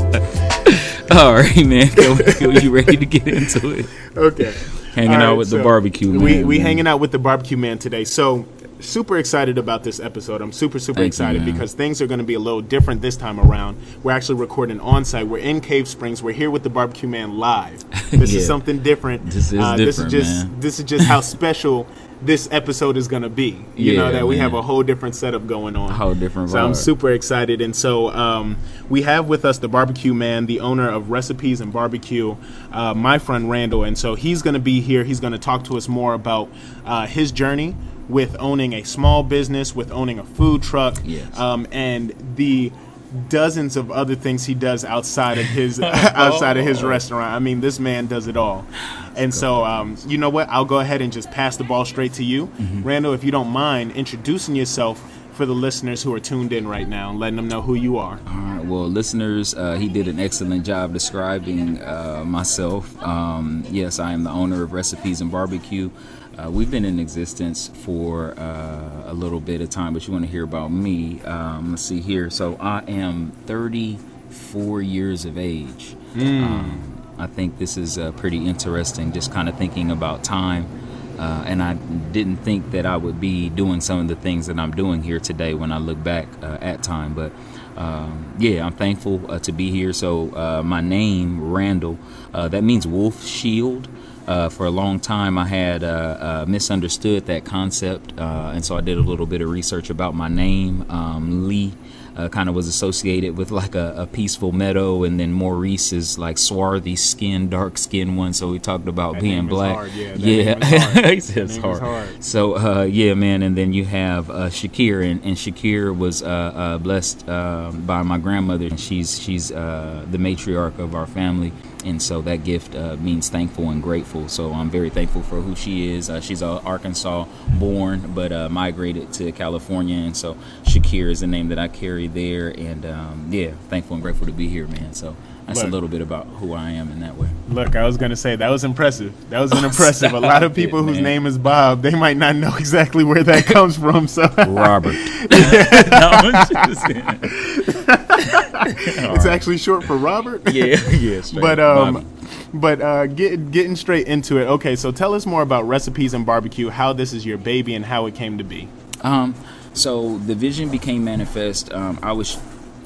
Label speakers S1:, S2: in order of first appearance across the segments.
S1: All right, man. You ready to get into it?
S2: Okay.
S1: Hanging
S2: All
S1: out
S2: right,
S1: with the barbecue man.
S2: We we hanging out with the barbecue man today. So super excited about this episode. I'm super super
S1: Thank
S2: excited
S1: man.
S2: because things are going to be a little different this time around. We're actually recording on site. We're in Cave Springs. We're here with the barbecue man live. This
S1: Yeah.
S2: is something different.
S1: This is
S2: uh,
S1: different,
S2: This is just
S1: man.
S2: this is just how special this episode is going to be. You know
S1: Yeah,
S2: that we have a whole different setup going on.
S1: A whole different
S2: So I'm super excited, and so um, we have with us the barbecue man, the owner of Recipes and Barbecue, uh, my friend Randall, and so he's going to be here. He's going to talk to us more about uh, his journey with owning a small business, with owning a food truck,
S1: Yes.
S2: um, and the dozens of other things he does outside of his outside of his restaurant. I mean, this man does it all. And so, um, you know what? I'll go ahead and just pass the ball straight to you, Randall. If you don't mind introducing yourself for the listeners who are tuned in right now, and letting them know who you are.
S1: All right, well, listeners, uh, he did an excellent job describing uh, myself. Um, yes, I am the owner of Recipes and Barbecue. Uh, we've been in existence for uh, a little bit of time, but you want to hear about me. Um, let's see here. So I am 34 years of age. Um, I think this is uh, pretty interesting, just kind of thinking about time. Uh, and I didn't think that I would be doing some of the things that I'm doing here today when I look back uh, at time. But um, yeah, I'm thankful uh, to be here. So uh, my name, Randall, uh, that means wolf shield. Uh, for a long time, I had misunderstood that concept, and so I did a little bit of research about my name. Um, Lee uh, kind of was associated with like a, a peaceful meadow, and then Maurice is like swarthy skin, dark skin one. So we talked about
S2: That
S1: being black.
S2: hard, yeah,
S1: yeah,
S2: name is hard.
S1: He says
S2: That name is
S1: hard.
S2: hard.
S1: So uh, yeah, man, and then you have uh, Shakir, and, and Shakir was uh, uh, blessed uh, by my grandmother. And she's she's uh, the matriarch of our family, and so that gift uh, means thankful and grateful. So I'm very thankful for who she is. Uh, she's a Arkansas born, but uh, migrated to California, and so Shakir is the name that I carry there. And um, yeah, thankful and grateful to be here, man. So that's
S2: Look.
S1: a little bit about who I am in that way.
S2: Look, I was gonna say that was impressive. That was an impressive. A lot of
S1: stop it,
S2: people whose name is Bob, they might not know exactly where that comes from. So
S1: Robert. no, I'm just kidding.
S2: It's actually short for Robert.
S1: yeah, yeah.
S2: but um,
S1: Bobby.
S2: but uh, get, getting straight into it. Okay, so tell us more about recipes and barbecue. How this is your baby and how it came to be.
S1: Um, so the vision became manifest. Um, I was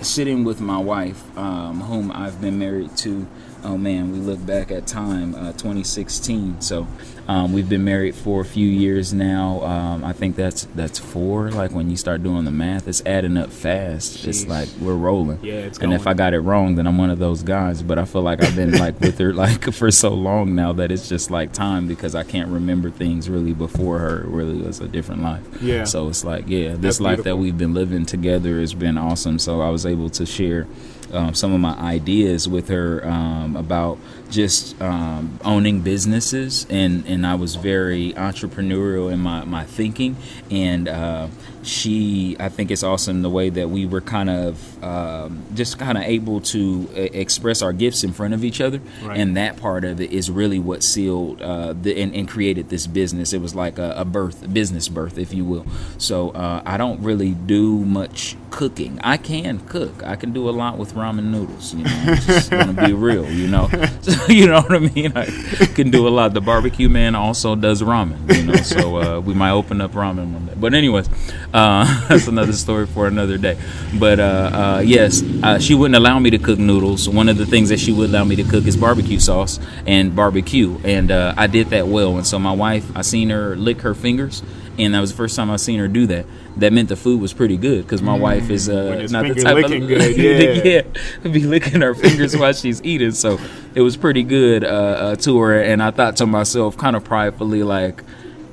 S1: sitting with my wife, um, whom I've been married to. Oh man, we look back at time, uh, 2016. So um, we've been married for a few years now. Um, I think that's that's four. Like when you start doing the math, it's adding up fast. It's like we're rolling.
S2: Yeah, it's
S1: and if. I got it wrong, then I'm one of those guys. But I feel like I've been like with her like for so long now that it's just like time because I can't remember things really before her. It really was a different life.
S2: Yeah.
S1: So it's like, yeah, this
S2: That's
S1: life that we've been living together has been awesome. So I was able to share um, some of my ideas with her um, about just um, owning businesses, and and I was very entrepreneurial in my my thinking, and uh, she, I think it's awesome the way that we were kind of um, just kind of able to uh, express our gifts in front of each other,
S2: Right.
S1: and that part of it is really what sealed uh, the and, and created this business. It was like a, a birth, a business birth, if you will. So uh, I don't really do much cooking. I can cook. I can do a lot with ramen noodles. You know, I just to be real. You know, you know what I mean. I can do a lot. The barbecue man also does ramen. You know, so uh, we might open up ramen one day. But anyways, uh, that's another story for another day. But uh, uh, yes, uh, she wouldn't allow me to cook noodles. One of the things that she would allow me to cook is barbecue sauce and barbecue, and uh, I did that well. And so my wife, I seen her lick her fingers, and that was the first time I seen her do that. That meant the food was pretty good because my wife is uh, not the type
S2: licking
S1: of
S2: good, yeah.
S1: yeah, be licking her fingers while she's eating. So it was pretty good to her, and I thought to myself, kind of pridefully, like,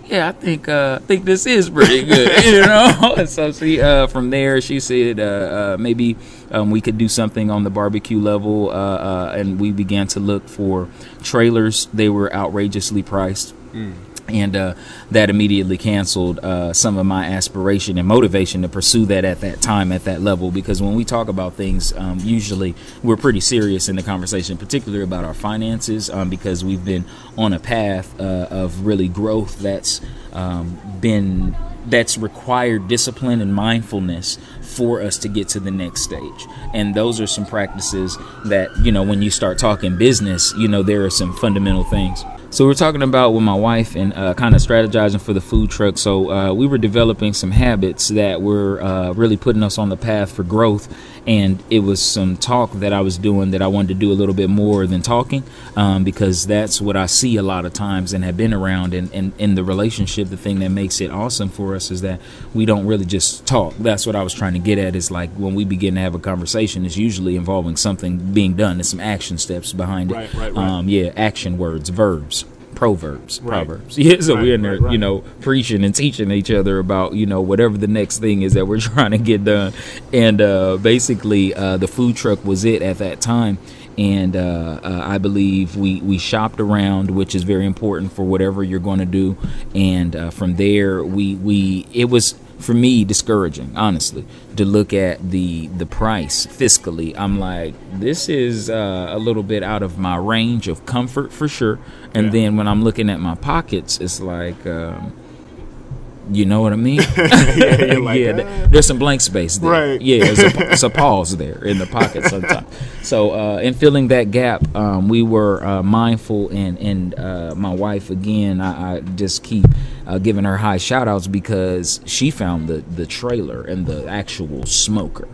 S1: yeah, I think uh, I think this is pretty good, you know. And so she, uh, from there, she said uh, uh, maybe um, we could do something on the barbecue level, uh, uh, and we began to look for trailers. They were outrageously priced. And uh, that immediately canceled uh, some of my aspiration and motivation to pursue that at that time, at that level. Because when we talk about things, um, usually we're pretty serious in the conversation, particularly about our finances, um, because we've been on a path uh, of really growth that's um, been that's required discipline and mindfulness for us to get to the next stage. And those are some practices that, you know, when you start talking business, you know, there are some fundamental things. So we're talking about with my wife and uh, kind of strategizing for the food truck. So uh, we were developing some habits that were uh, really putting us on the path for growth and it was some talk that I was doing that I wanted to do a little bit more than talking um, because that's what I see a lot of times and have been around. And in, in the relationship, the thing that makes it awesome for us is that we don't really just talk. That's what I was trying to get at. Is like when we begin to have a conversation, it's usually involving something being done. There's some action steps behind it.
S2: Right, right, right.
S1: Um, yeah, action words, verbs proverbs,
S2: Right.
S1: proverbs. Yeah, so
S2: Right,
S1: we're in there,
S2: right,
S1: you know, preaching and teaching each other about, you know, whatever the next thing is that we're trying to get done. And uh, basically, uh, the food truck was it at that time. And uh, uh, I believe we, we shopped around, which is very important for whatever you're going to do. And uh, from there, we, we it was for me discouraging honestly to look at the the price fiscally i'm like this is uh, a little bit out of my range of comfort for sure and
S2: Yeah.
S1: then when i'm looking at my pockets it's like um, you know what I mean?
S2: Yeah, like,
S1: yeah,
S2: "Ah."
S1: there's some blank space there.
S2: Right.
S1: Yeah, it's a, it's a pause there in the pocket sometimes. So, uh, in filling that gap, um, we were uh, mindful, and and uh, my wife again, I, I just keep uh, giving her high shout outs because she found the the trailer and the actual smoker.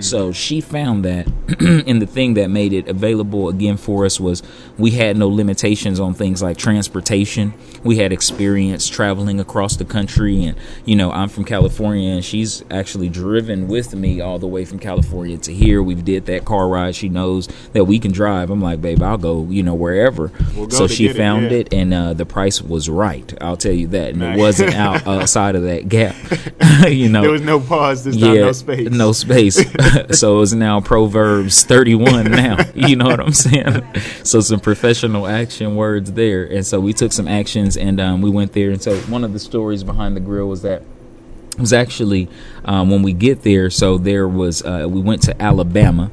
S1: So she found that, and the thing that made it available again for us was we had no limitations on things like transportation. We had experience traveling across the country, and you know I'm from California, and she's actually driven with me all the way from California to here. We've did that car ride. She knows that we can drive. I'm like, babe, I'll go, you know, wherever.
S2: We'll
S1: so she
S2: get it,
S1: found
S2: yeah.
S1: it, and uh, the price was right. I'll tell you that, and
S2: Nice.
S1: it wasn't out outside of that gap. you know,
S2: There was no pause this time, no space.
S1: no space. so it's now Proverbs 31 now. You know what I'm saying? So some professional action words there. And so we took some actions and um, we went there. And so one of the stories behind the grill was that it was actually um, when we get there. So there was, uh, we went to Alabama,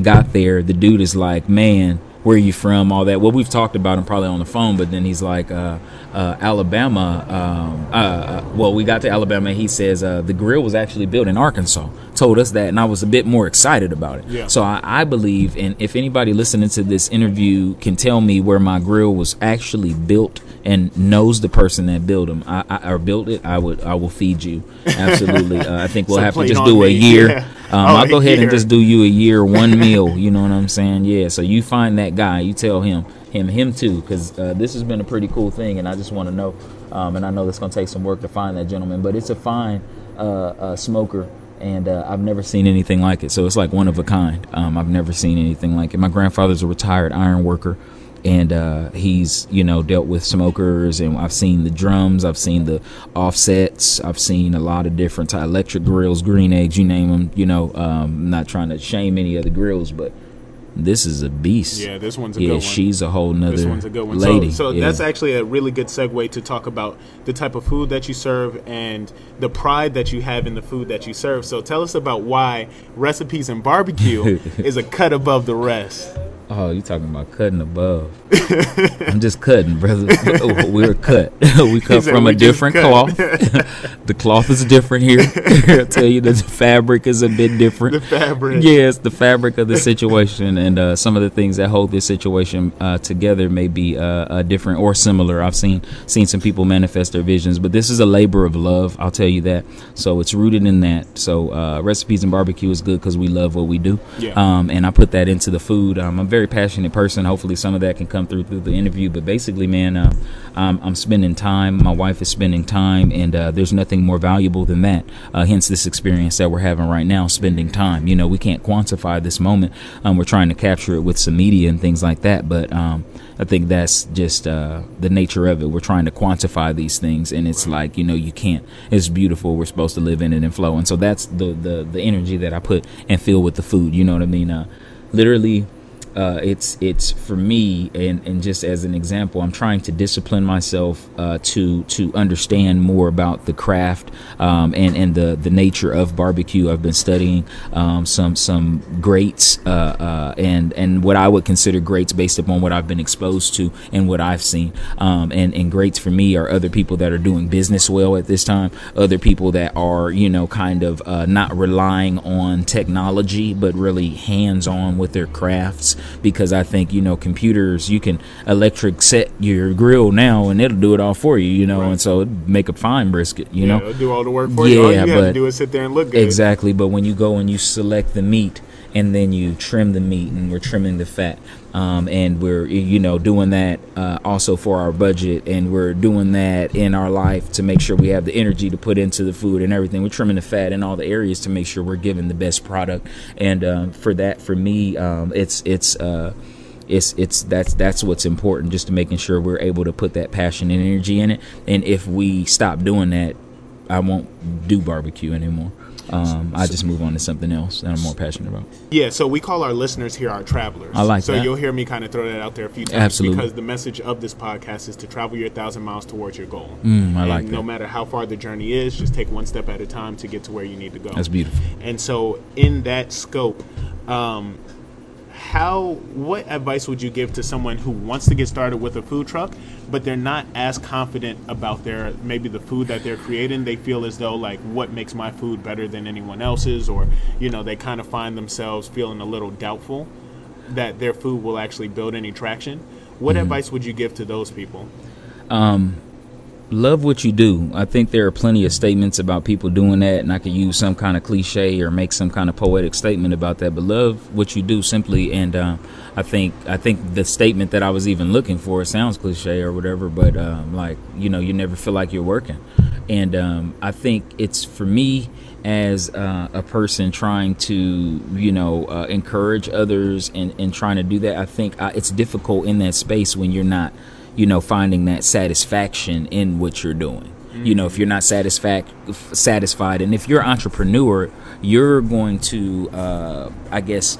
S1: got there. The dude is like, man, where are you from? All that. Well, we've talked about him probably on the phone, but then he's like, uh, uh, Alabama. Um, uh, uh, well, we got to Alabama. He says uh, the grill was actually built in Arkansas. Told us that, and I was a bit more excited about it.
S2: Yeah.
S1: So I, I believe, and if anybody listening to this interview can tell me where my grill was actually built and knows the person that built them, I, I or built it, I would, I will feed you. Absolutely. Uh, I think we'll
S2: So
S1: have to just do a
S2: me.
S1: year.
S2: Yeah.
S1: Um,
S2: Oh,
S1: I'll go
S2: a
S1: ahead and just do you a year, one meal. You know what I'm saying? Yeah. So you find that guy, you tell him, him, him too, because uh, this has been a pretty cool thing, and I just want to know. Um, and I know it's going to take some work to find that gentleman, but it's a fine uh, uh, smoker. And uh, I've never seen anything like it, so it's like one of a kind. Um, I've never seen anything like it. My grandfather's a retired iron worker, and uh, he's you know dealt with smokers and i've seen the drums i've seen the offsets i've seen a lot of different electric grills green eggs you name them you know um, I'm not trying to shame any of the grills but this is a beast
S2: Yeah, this one's a
S1: yeah
S2: good one.
S1: she's a whole nother
S2: This one's a good one.
S1: lady
S2: So, so
S1: yeah.
S2: that's actually a really good segue to talk about the type of food that you serve and the pride that you have in the food that you serve. So tell us about why recipes and barbecue is a cut above the rest.
S1: Oh, you talking about cutting above? I'm just cutting, brother. We're cut. we cut
S2: said,
S1: from
S2: "We
S1: a different
S2: cut."
S1: cloth. the cloth is different here. I'll tell you that the fabric is a bit different.
S2: The fabric.
S1: Yes, the fabric of the situation and uh, some of the things that hold this situation uh, together may be uh, uh, different or similar. I've seen seen some people manifest their visions, but this is a labor of love. I'll tell you that. So it's rooted in that. So uh, recipes and barbecue is good because we love what we do.
S2: Yeah.
S1: Um, and I put that into the food. Um, I'm a very passionate person. Hopefully, some of that can come through through the interview. But basically, man, uh, I'm, I'm spending time. My wife is spending time, and uh, there's nothing more valuable than that. Uh, hence, this experience that we're having right now, spending time. You know, we can't quantify this moment. Um, we're trying to capture it with some media and things like that. But um, I think that's just uh, the nature of it. We're trying to quantify these things, and it's like you know, you can't. It's beautiful. We're supposed to live in it and flow, and so that's the the the energy that I put and feel with the food. You know what I mean? Uh, literally uh, it's it's for me, and, and just as an example, I'm trying to discipline myself uh, to to understand more about the craft um, and and the the nature of barbecue. I've been studying um, some some greats uh, uh and and what I would consider greats based upon what I've been exposed to and what I've seen. Um, and and greats for me are other people that are doing business well at this time, other people that are you know kind of uh, not relying on technology but really hands on with their crafts because I think you know computers you can electric set your grill now and it'll do it all for you, you know, right. and so make a fine brisket, you
S2: yeah,
S1: know,
S2: do all the work for yeah, you. All you but do is sit there and look good.
S1: Exactly, but when you go and you select the meat and then you trim the meat and we're trimming the fat. Um, and we're you know doing that uh, also for our budget and we're doing that in our life to make sure we have the energy to put into the food and everything. We're trimming the fat in all the areas to make sure we're giving the best product. And um, for that for me um, it's it's uh, it's it's that's that's what's important just to making sure we're able to put that passion and energy in it. And if we stop doing that i won't do barbecue anymore um, I just move on to something else that I'm more passionate about.
S2: Yeah, so we call our listeners here our travelers.
S1: I like
S2: so
S1: that.
S2: So you'll hear me kind of throw that out there a few times.
S1: Absolutely.
S2: Because the message of this podcast is to travel your thousand miles towards your goal.
S1: Mm, I and like that.
S2: No matter how far the journey is, just take one step at a time to get to where you need to go.
S1: That's beautiful.
S2: And so, in that scope, um, how what advice would you give to someone who wants to get started with a food truck but they're not as confident about their maybe the food that they're creating? They feel as though like what makes my food better than anyone else's? Or you know they kind of find themselves feeling a little doubtful that their food will actually build any traction. What mm-hmm. advice would you give to those people?
S1: Um love what you do. I think there are plenty of statements about people doing that, and I could use some kind of cliche or make some kind of poetic statement about that. But love what you do simply, and uh, I think I think the statement that I was even looking for sounds cliche or whatever, but um, like you know, you never feel like you're working, and um, I think it's for me as uh, a person trying to you know uh, encourage others and, and trying to do that. I think uh, it's difficult in that space when you're not you know, finding that satisfaction in what you're doing. You know, if you're not satisfied, satisfied, and if you're an entrepreneur, you're going to, uh, I guess,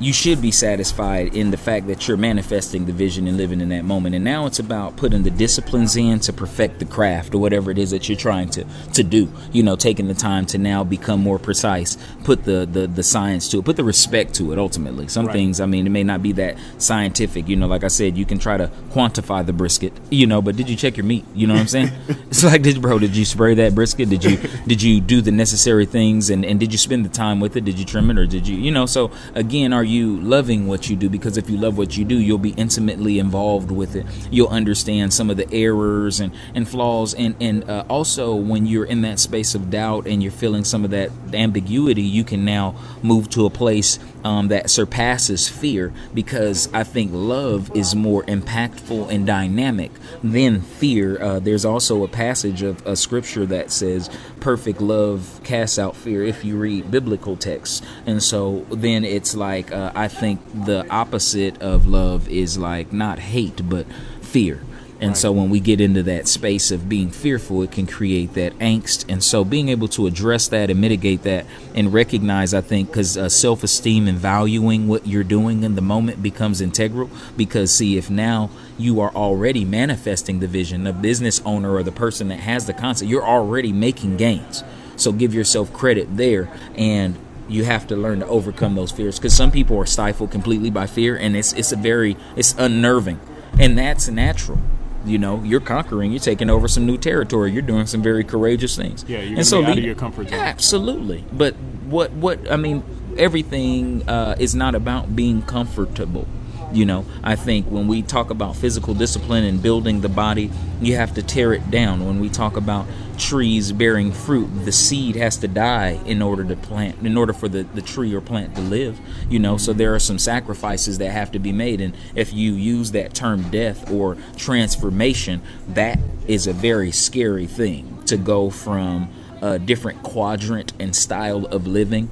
S1: you should be satisfied in the fact that you're manifesting the vision and living in that moment. And now it's about putting the disciplines in to perfect the craft or whatever it is that you're trying to to do. You know, taking the time to now become more precise, put the the, the science to it, put the respect to it. Ultimately, some right. things. I mean, it may not be that scientific. You know, like I said, you can try to quantify the brisket. You know, but did you check your meat? You know what I'm saying? it's like, did bro? Did you spray that brisket? Did you did you do the necessary things? And and did you spend the time with it? Did you trim it or did you? You know, so again, are you loving what you do? Because if you love what you do, you'll be intimately involved with it. You'll understand some of the errors and, and flaws. And, and uh, also, when you're in that space of doubt and you're feeling some of that ambiguity, you can now move to a place um, that surpasses fear because I think love is more impactful and dynamic than fear. Uh, there's also a passage of a scripture that says, Perfect love casts out fear if you read biblical texts. And so then it's like, uh, I think the opposite of love is like not hate, but fear. And right. so when we get into that space of being fearful, it can create that angst. And so being able to address that and mitigate that and recognize, I think, because uh, self esteem and valuing what you're doing in the moment becomes integral. Because, see, if now you are already manifesting the vision, the business owner or the person that has the concept, you're already making gains. So give yourself credit there. And you have to learn to overcome those fears because some people are stifled completely by fear and it's it's a very it's unnerving. And that's natural you know you're conquering you're taking over some new territory you're doing some very courageous things.
S2: Yeah you're and so out of your comfort zone.
S1: Absolutely. But what what i mean everything uh, is not about being comfortable you know, I think when we talk about physical discipline and building the body, you have to tear it down. When we talk about trees bearing fruit, the seed has to die in order to plant, in order for the, the tree or plant to live, you know. So there are some sacrifices that have to be made. And if you use that term death or transformation, that is a very scary thing to go from a different quadrant and style of living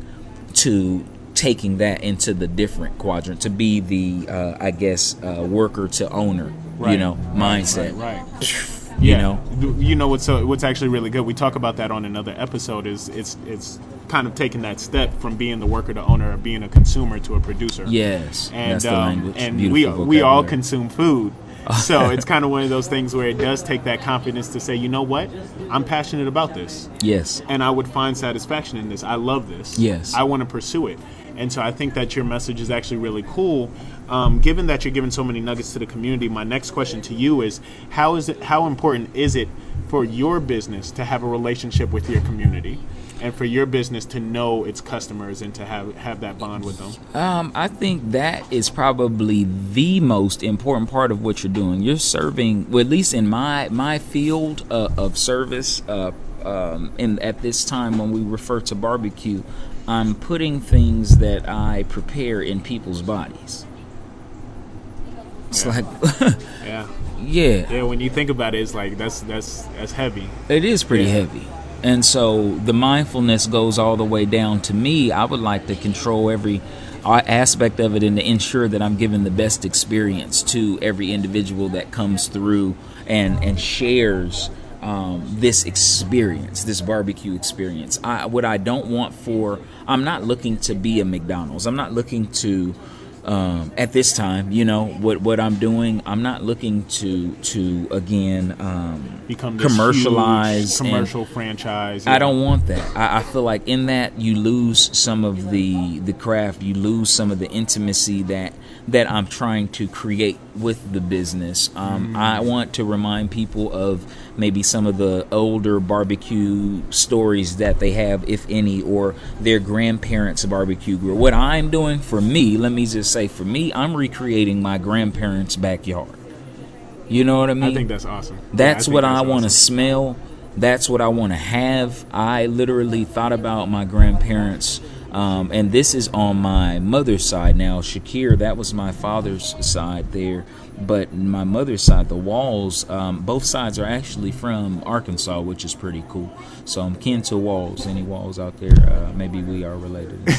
S1: to taking that into the different quadrant to be the uh, I guess uh, worker to owner, right. you know, mindset.
S2: Right. right. you yeah. know, you know what's uh, what's actually really good. We talk about that on another episode. Is it's it's kind of taking that step from being the worker to owner, or being a consumer to a producer.
S1: Yes,
S2: and
S1: that's the
S2: um, and
S1: Beautiful
S2: we we all consume food. so it's kind of one of those things where it does take that confidence to say, you know what, I'm passionate about this,
S1: Yes,
S2: and I would find satisfaction in this. I love this.
S1: Yes.
S2: I want to pursue it. And so I think that your message is actually really cool. Um, given that you're giving so many nuggets to the community, my next question to you is: How is it? How important is it for your business to have a relationship with your community, and for your business to know its customers and to have have that bond with them?
S1: Um, I think that is probably the most important part of what you're doing. You're serving, well, at least in my my field uh, of service. Uh, um, and at this time, when we refer to barbecue, I'm putting things that I prepare in people's bodies. It's
S2: Yeah.
S1: like,
S2: Yeah,
S1: yeah,
S2: yeah. When you think about it, it's like that's that's that's heavy.
S1: It is pretty
S2: Yeah.
S1: heavy. And so the mindfulness goes all the way down to me. I would like to control every uh, aspect of it and to ensure that I'm giving the best experience to every individual that comes through and, and shares um, this experience, this barbecue experience. I, what I don't want for, I'm not looking to be a McDonald's. I'm not looking to um, at this time, you know what what I'm doing. I'm not looking to to again um,
S2: Become this
S1: commercialize
S2: huge commercial franchise.
S1: I don't want that. I, I feel like in that you lose some of the the craft, you lose some of the intimacy that that I'm trying to create with the business. Um, I want to remind people of maybe some of the older barbecue stories that they have, if any, or their grandparents' barbecue grill. What I'm doing for me, let me just say, for me, I'm recreating my grandparents' backyard. You know what I mean?
S2: I think that's awesome. Yeah,
S1: That's what
S2: that's
S1: I want to
S2: awesome.
S1: smell. That's what I want to have. I literally thought about my grandparents, um, and this is on my mother's side now. Shakir, that was my father's side there. But my mother's side, the walls, um, both sides are actually from Arkansas, which is pretty cool. So I'm kin to Walls. Any Walls out there? Uh, maybe we are related.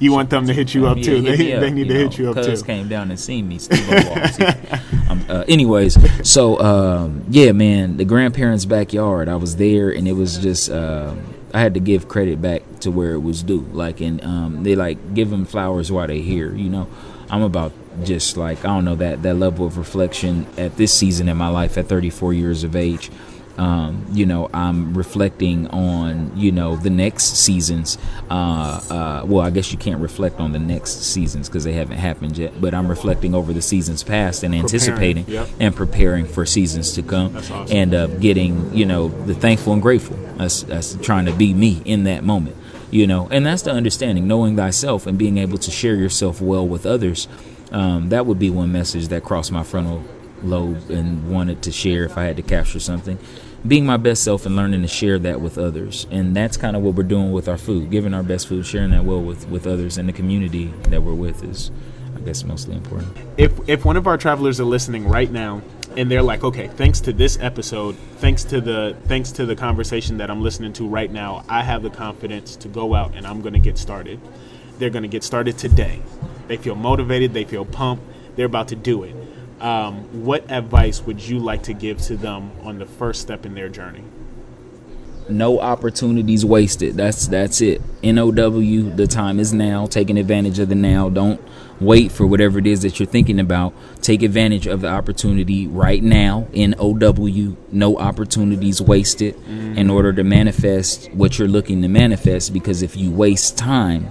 S2: You want them to hit you up too.
S1: hit
S2: They,
S1: up,
S2: they need to
S1: know,
S2: hit you up too
S1: came down and seen me, Walls. um, uh, anyways, so um, yeah, man, the grandparents' backyard. I was there, and it was just um, I had to give credit back to where it was due. Like, and um, they like give them flowers while they're here. You know, I'm about just like I don't know that that level of reflection at this season in my life at 34 years of age um, you know, I'm reflecting on, you know, the next seasons. Uh, uh, well, I guess you can't reflect on the next seasons because they haven't happened yet. But I'm reflecting over the seasons past and anticipating
S2: yep.
S1: and preparing for seasons to come,
S2: awesome.
S1: and uh, getting, you know, the thankful and grateful. That's that's trying to be me in that moment. You know, and that's the understanding, knowing thyself and being able to share yourself well with others. Um, that would be one message that crossed my frontal lobe and wanted to share if I had to capture something. Being my best self and learning to share that with others. And that's kind of what we're doing with our food, giving our best food, sharing that well with, with others and the community that we're with is, I guess, mostly important.
S2: if if one of our travelers are listening right now and they're like okay thanks to this episode thanks to the thanks to the conversation that i'm listening to right now i have the confidence to go out and i'm going to get started they're going to get started today they feel motivated they feel pumped they're about to do it um, what advice would you like to give to them on the first step in their journey
S1: no opportunities wasted. That's that's it. NOW, the time is now. Taking advantage of the now. Don't wait for whatever it is that you're thinking about. Take advantage of the opportunity right now. NOW, no opportunities wasted in order to manifest what you're looking to manifest because if you waste time,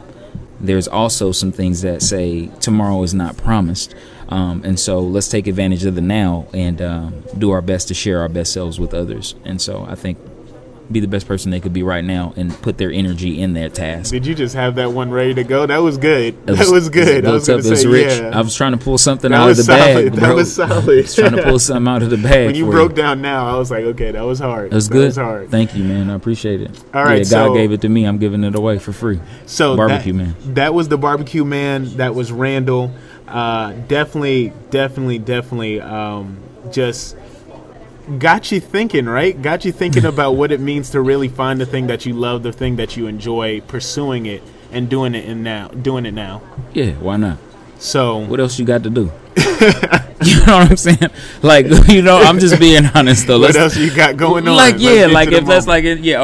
S1: there's also some things that say tomorrow is not promised. Um, and so let's take advantage of the now and um, do our best to share our best selves with others. And so I think be the best person they could be right now and put their energy in their task.
S2: did you just have that one ready to go that was good
S1: It
S2: that was good i was going
S1: up,
S2: to say
S1: rich.
S2: yeah
S1: I was trying to pull something
S2: That
S1: out of
S2: was
S1: the bag,
S2: solid. That was solid.
S1: I was trying to pull something out of the bag.
S2: when you broke down now i was like okay that was hard
S1: It was
S2: that
S1: good.
S2: was hard
S1: Thank you, man. I appreciate it.
S2: All right,
S1: yeah, God
S2: so-
S1: gave it to me. I'm giving it away for free.
S2: So
S1: Barbecue
S2: that,
S1: Man.
S2: That was the barbecue man. That was Randall. Uh, definitely, definitely, definitely. Um, just got you thinking, right? Got you thinking about what it means to really find the thing that you love, the thing that you enjoy, pursuing it, and doing it in now, doing it now.
S1: Yeah, why not?
S2: So
S1: What else you got to do? you know what I'm saying? Like, you know, I'm just being honest though.
S2: what
S1: Let's,
S2: else you got going on?
S1: like, yeah, like if that's
S2: moment.
S1: like, it, yeah.